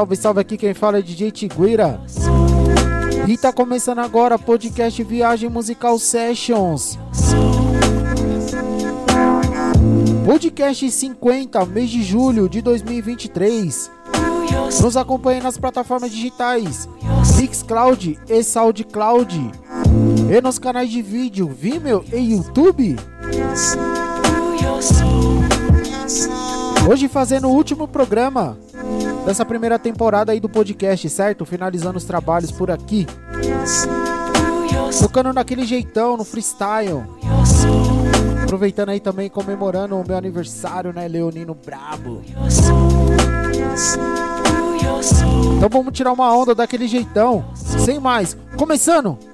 Salve, salve aqui quem fala é DJ Tiguira. E tá começando agora podcast Viagem Musical Sessions. Podcast 50, mês de julho de 2023. Nos acompanhe nas plataformas digitais Mixcloud e SoundCloud. E nos canais de vídeo Vimeo e YouTube. Hoje fazendo o último programa dessa primeira temporada aí do podcast, certo? Finalizando os trabalhos por aqui. Tocando naquele jeitão, no freestyle. Aproveitando aí também, comemorando o meu aniversário, né? Leonino Brabo. Então vamos tirar uma onda daquele jeitão. Sem mais. Começando!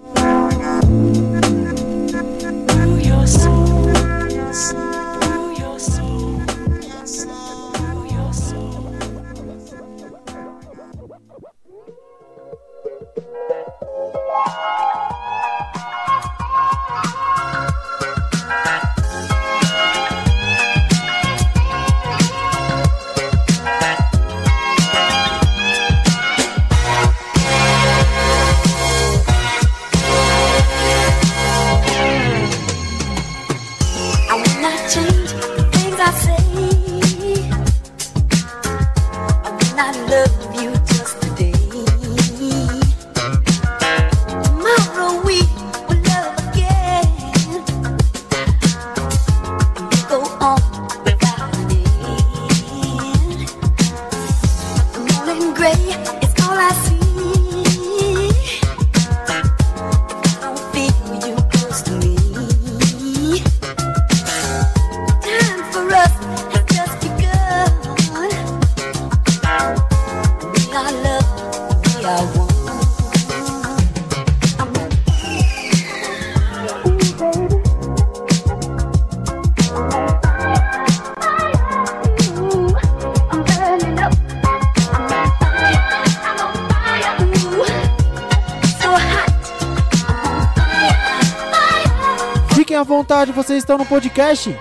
No podcast.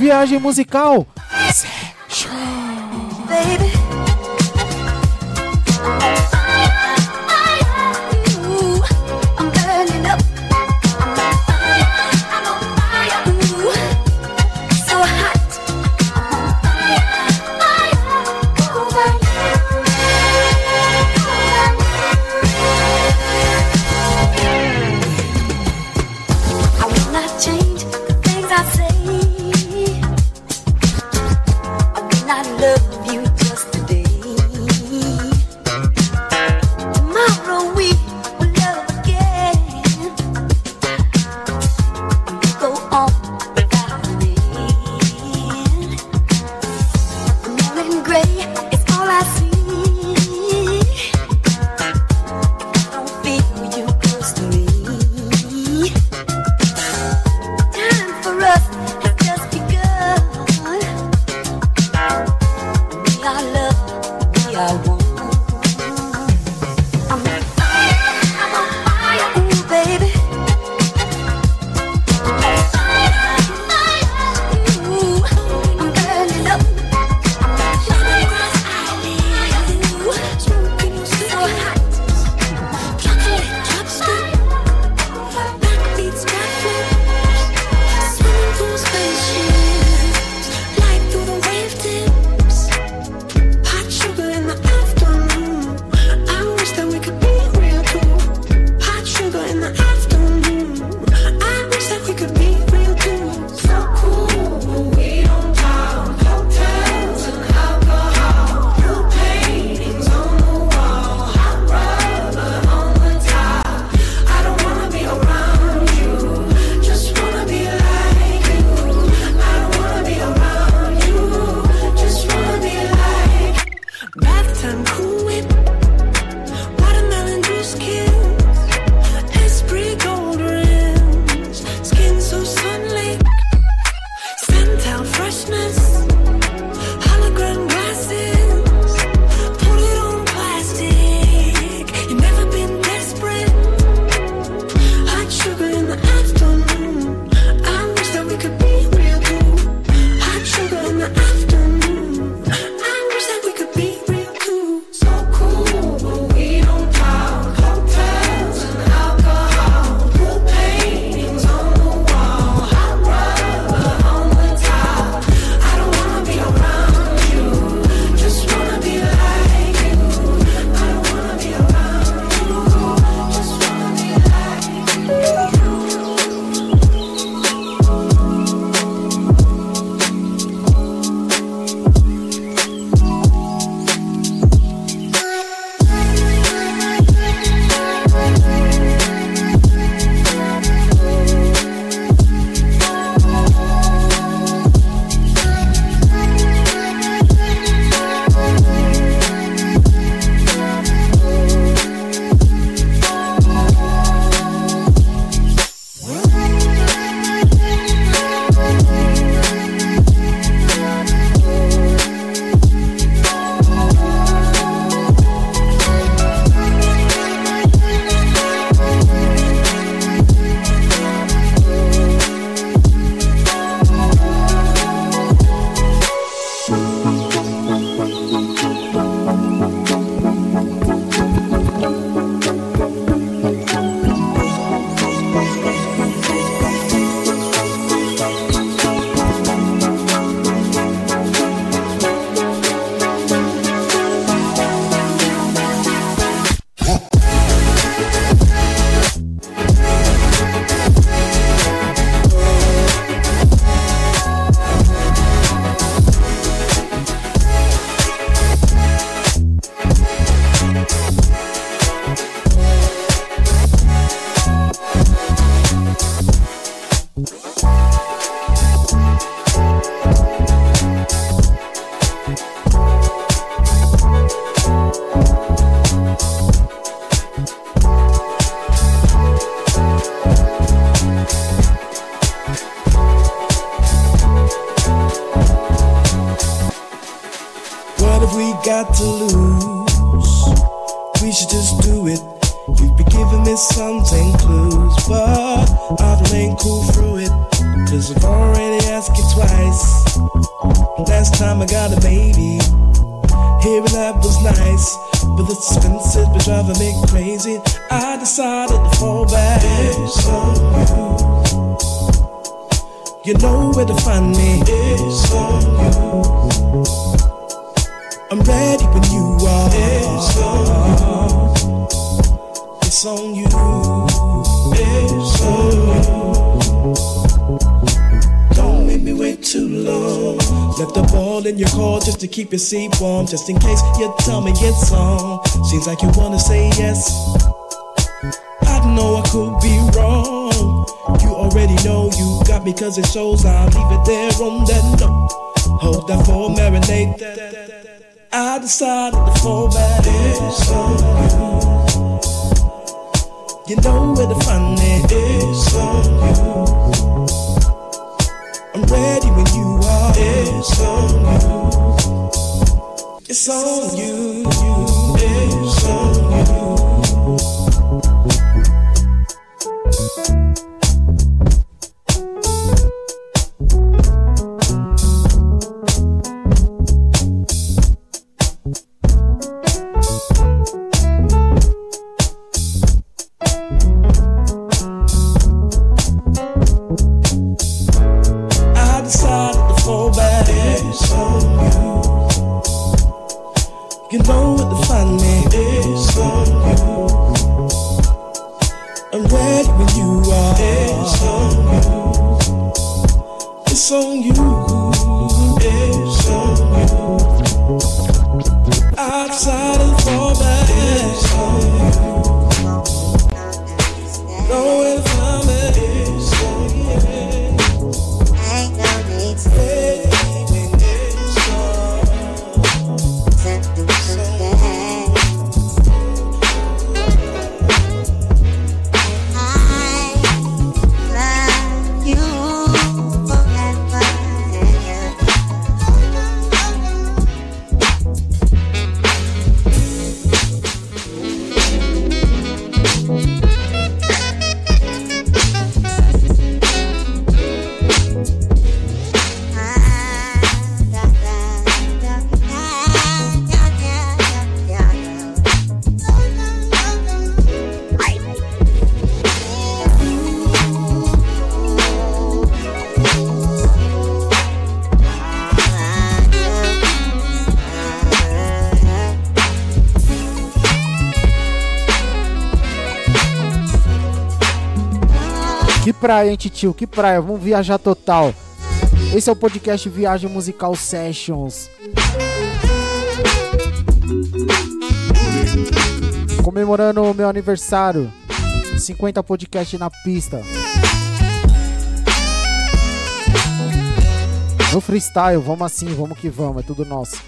Viagem musical. Baby. Left the ball in your court just to keep your seat warm. Just in case you tell me it's on. Seems like you wanna say yes. I know I could be wrong. You already know you got me cause it shows. I'll leave it there on that note. Hold that for marinate. I decided to fall back. It's on you. You know where to find me. It's on you. It's on you. It's on you. It's on you. Praia, hein, tio? Que praia? Vamos viajar total. Esse é o podcast Viagem Musical Sessions. Comemorando o meu aniversário. 50 podcast na pista. No freestyle, vamos assim, vamos que vamos, é tudo nosso.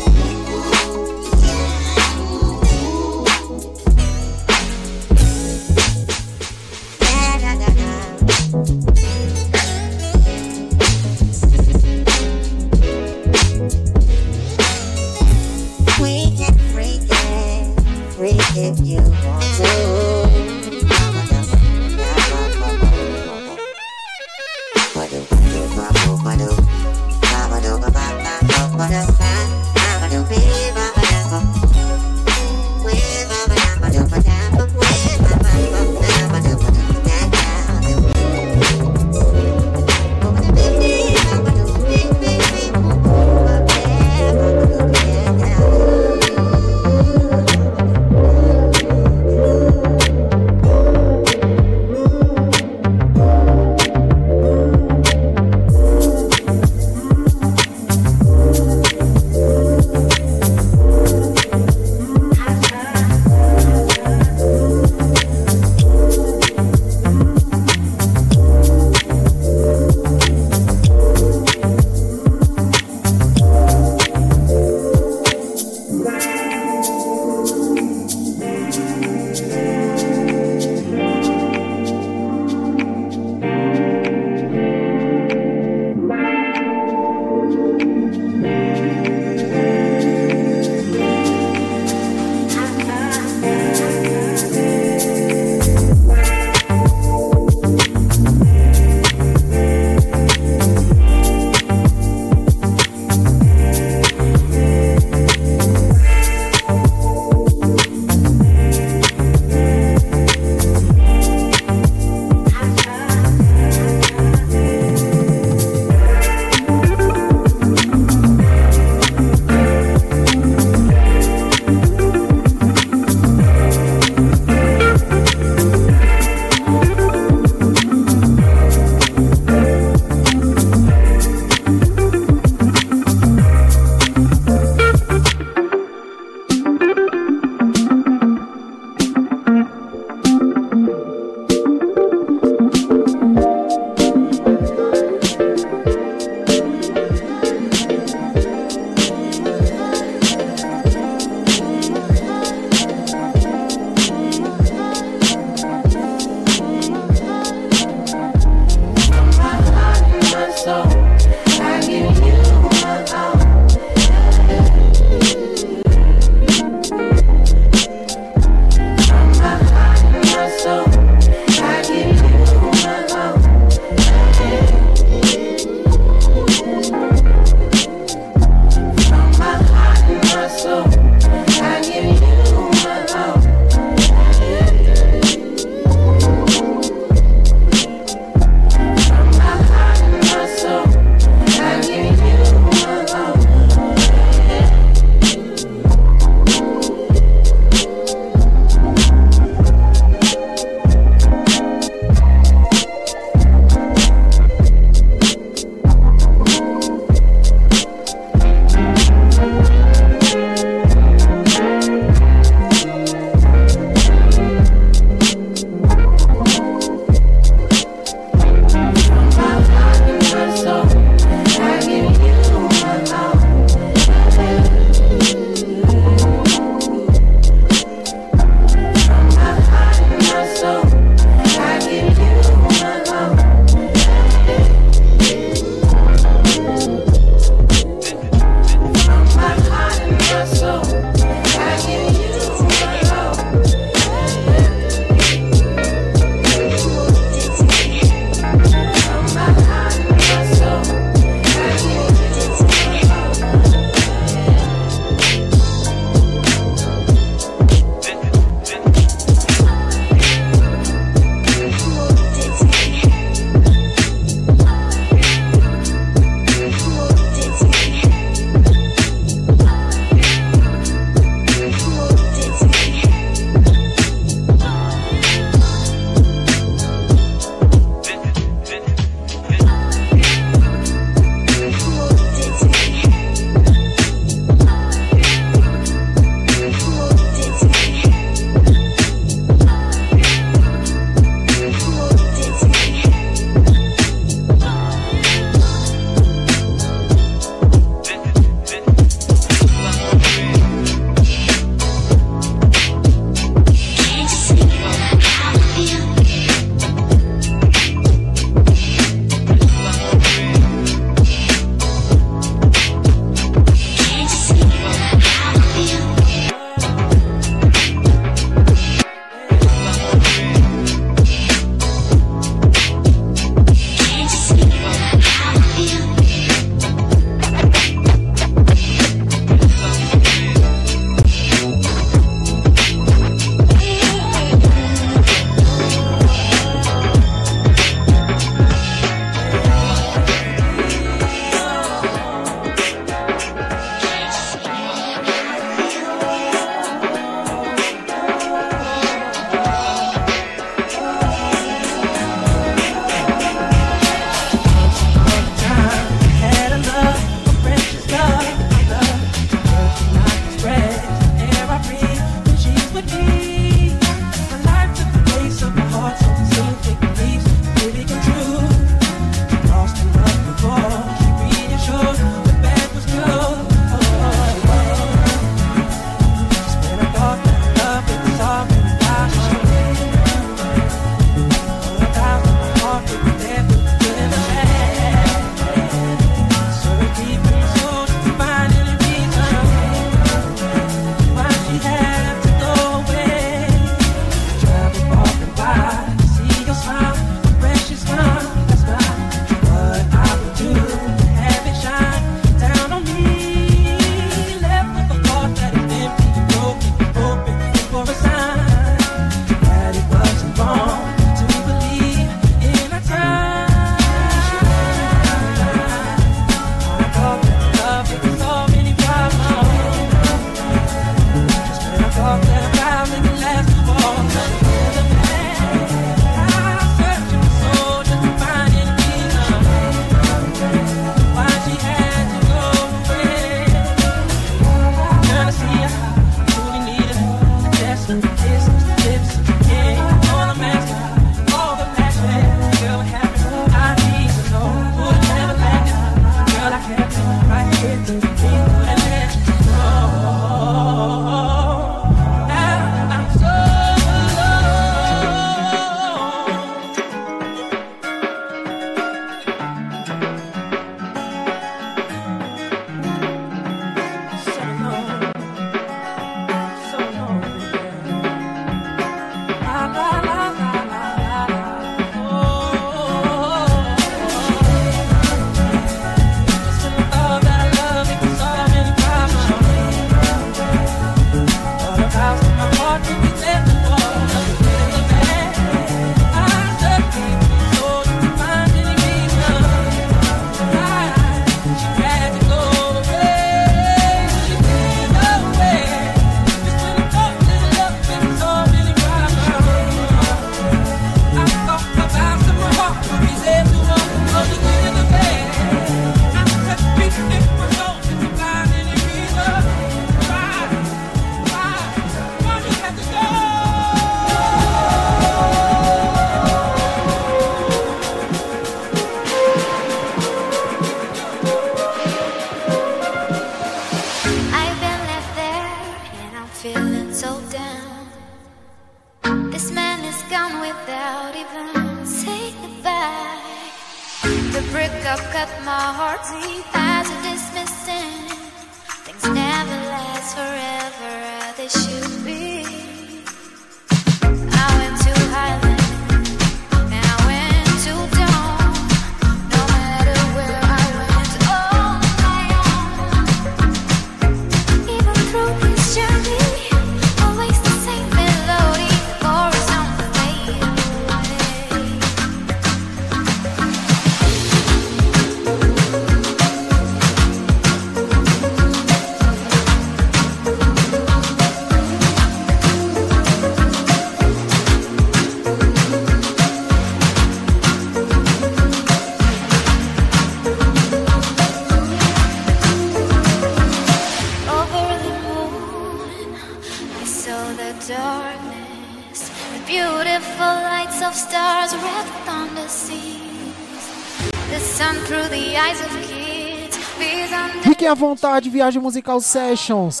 Vontade, Viagem Musical Sessions.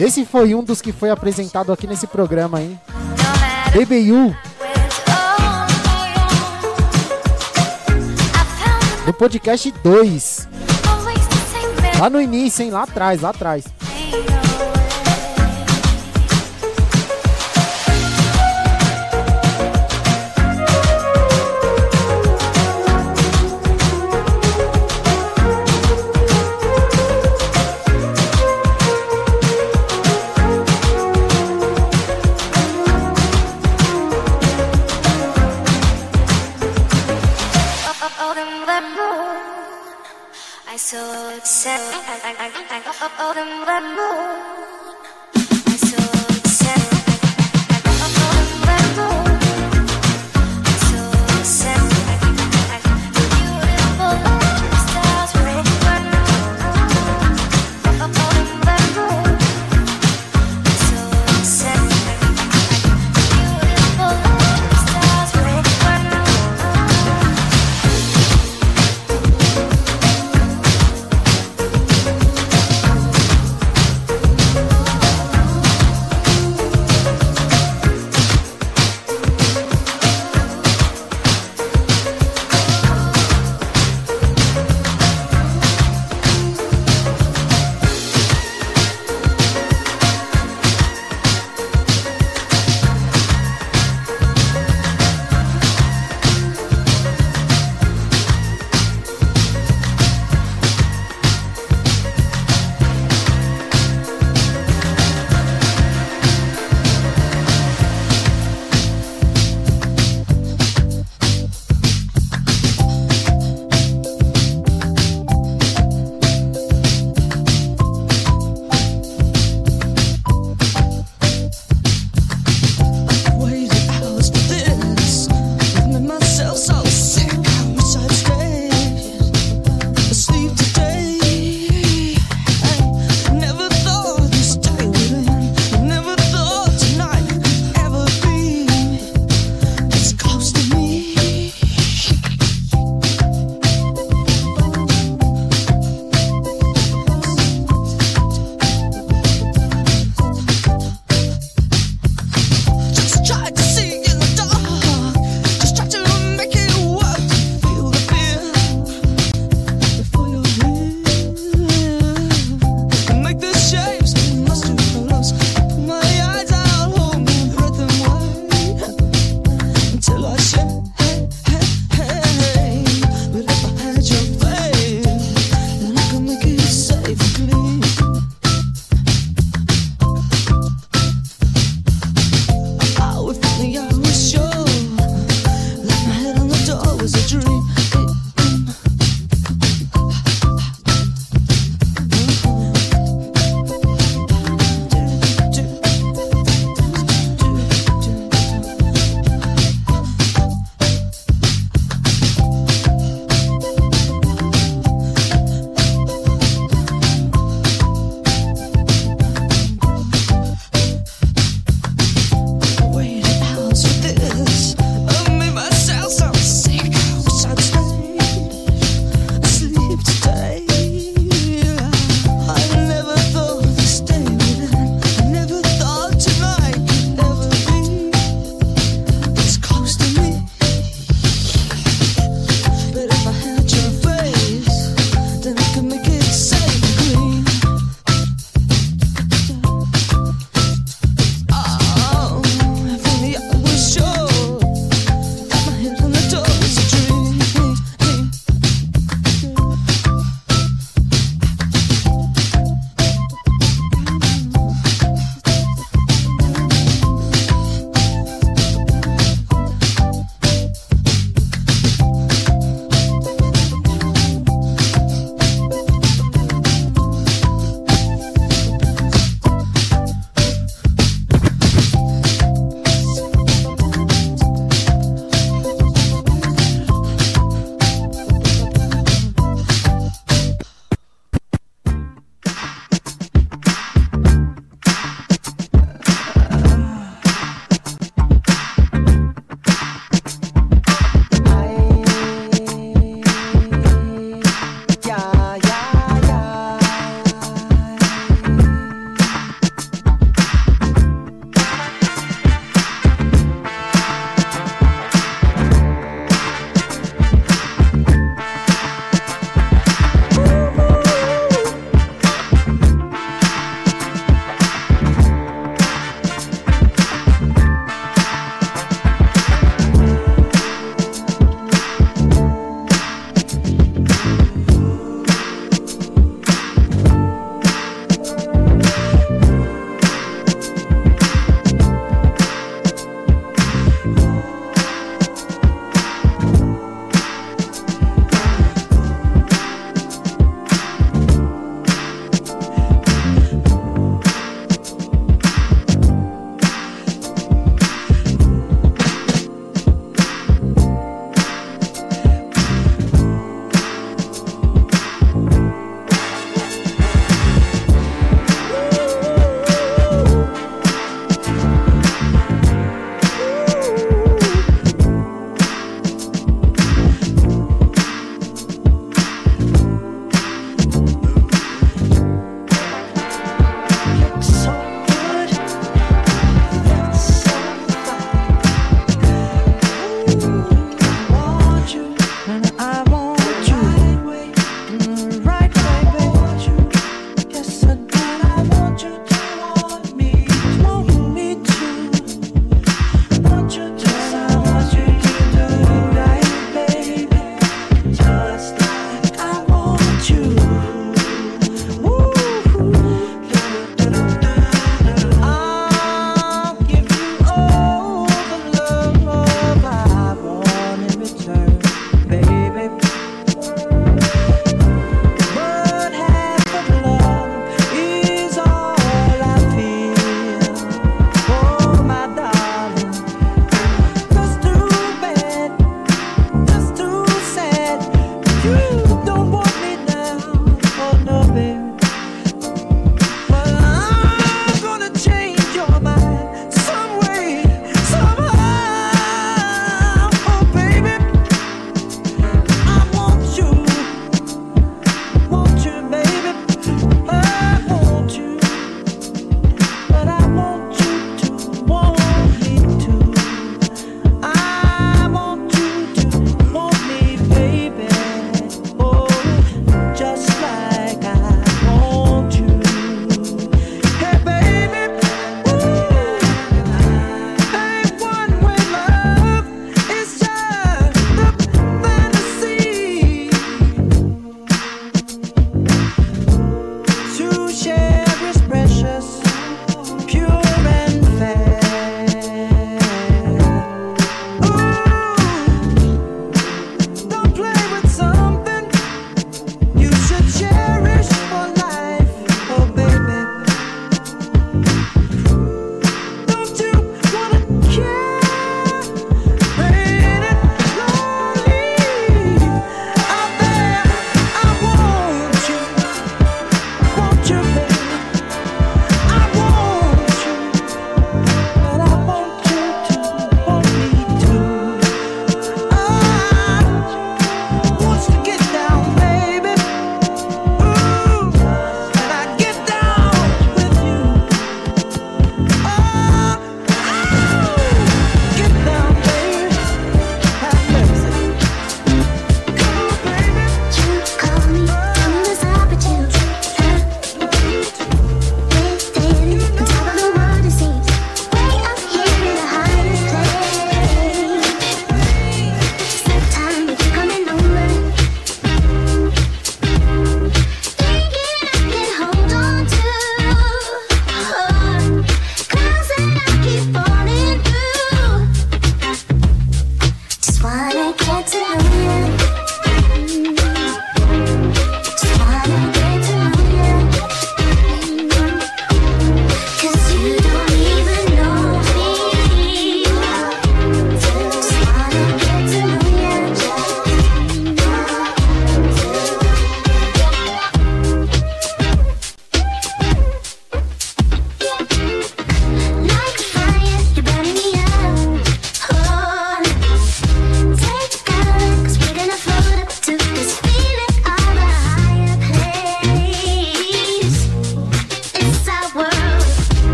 Esse foi um dos que foi apresentado aqui nesse programa, hein? BBU. No podcast 2. Lá no início, hein? Lá atrás, lá atrás.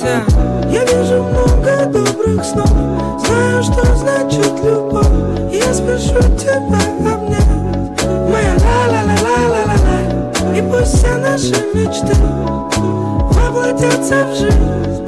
Я вижу много добрых снов. Знаю, что значит любовь. Я спрошу тебя обнять. Моя ла-ла-ла-ла-ла-ла И пусть все наши мечты Воплотятся в жизнь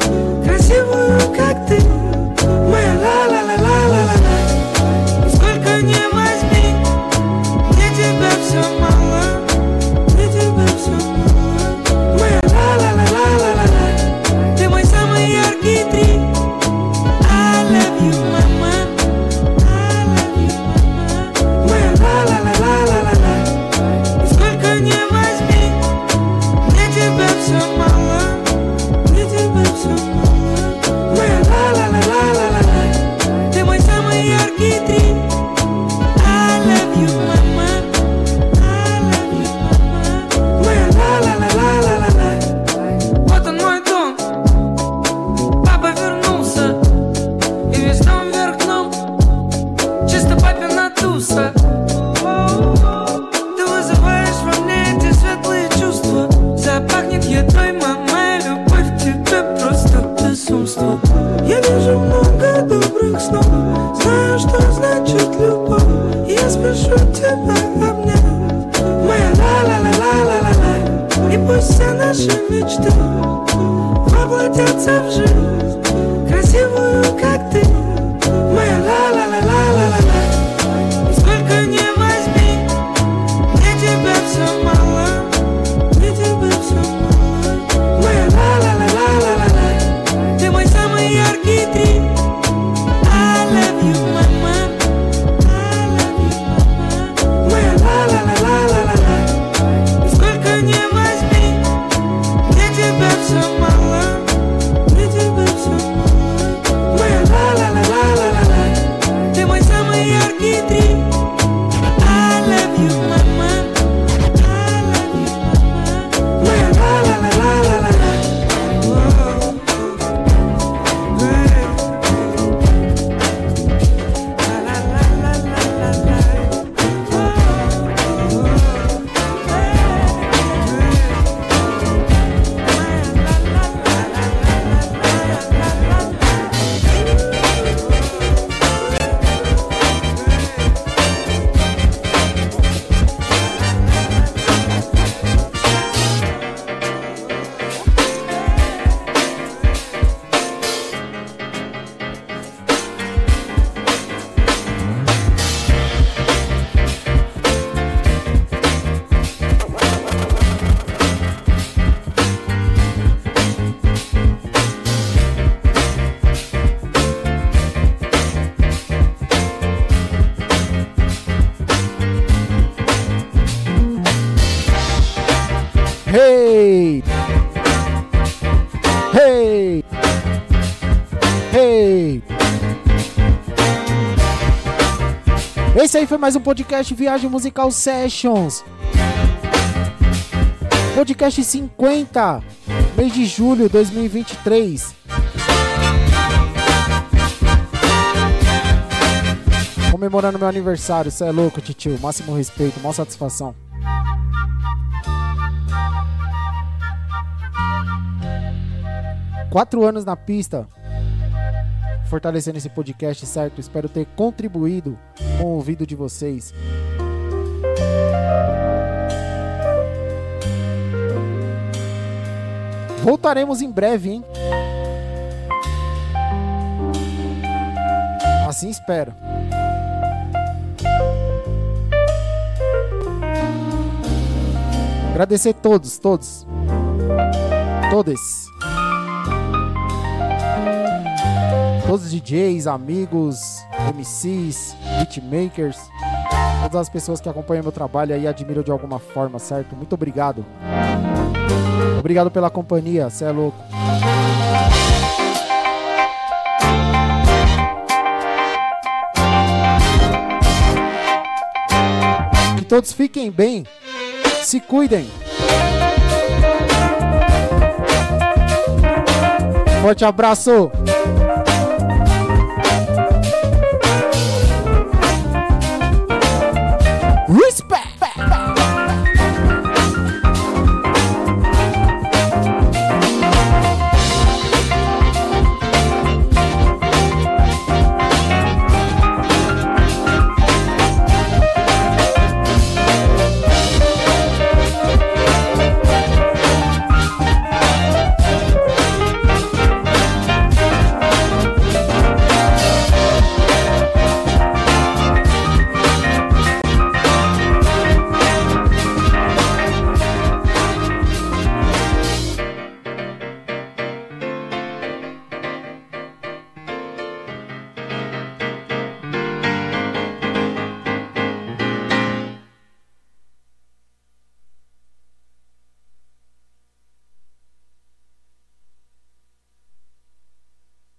Esse aí foi mais um podcast Viagem Musical Sessions. Podcast 50, mês de julho de 2023. Comemorando meu aniversário, cê é louco, titio. Máximo respeito, maior satisfação. Quatro anos na pista, fortalecendo esse podcast, certo? Espero ter contribuído com o ouvido de vocês. Voltaremos em breve, hein? Assim espero. Agradecer todos, todos. Todos. Todos os DJs, amigos, MCs, beatmakers, todas as pessoas que acompanham meu trabalho e admiram de alguma forma, certo? Muito obrigado. Obrigado pela companhia, cê é louco. Que todos fiquem bem, se cuidem. Forte abraço. Reese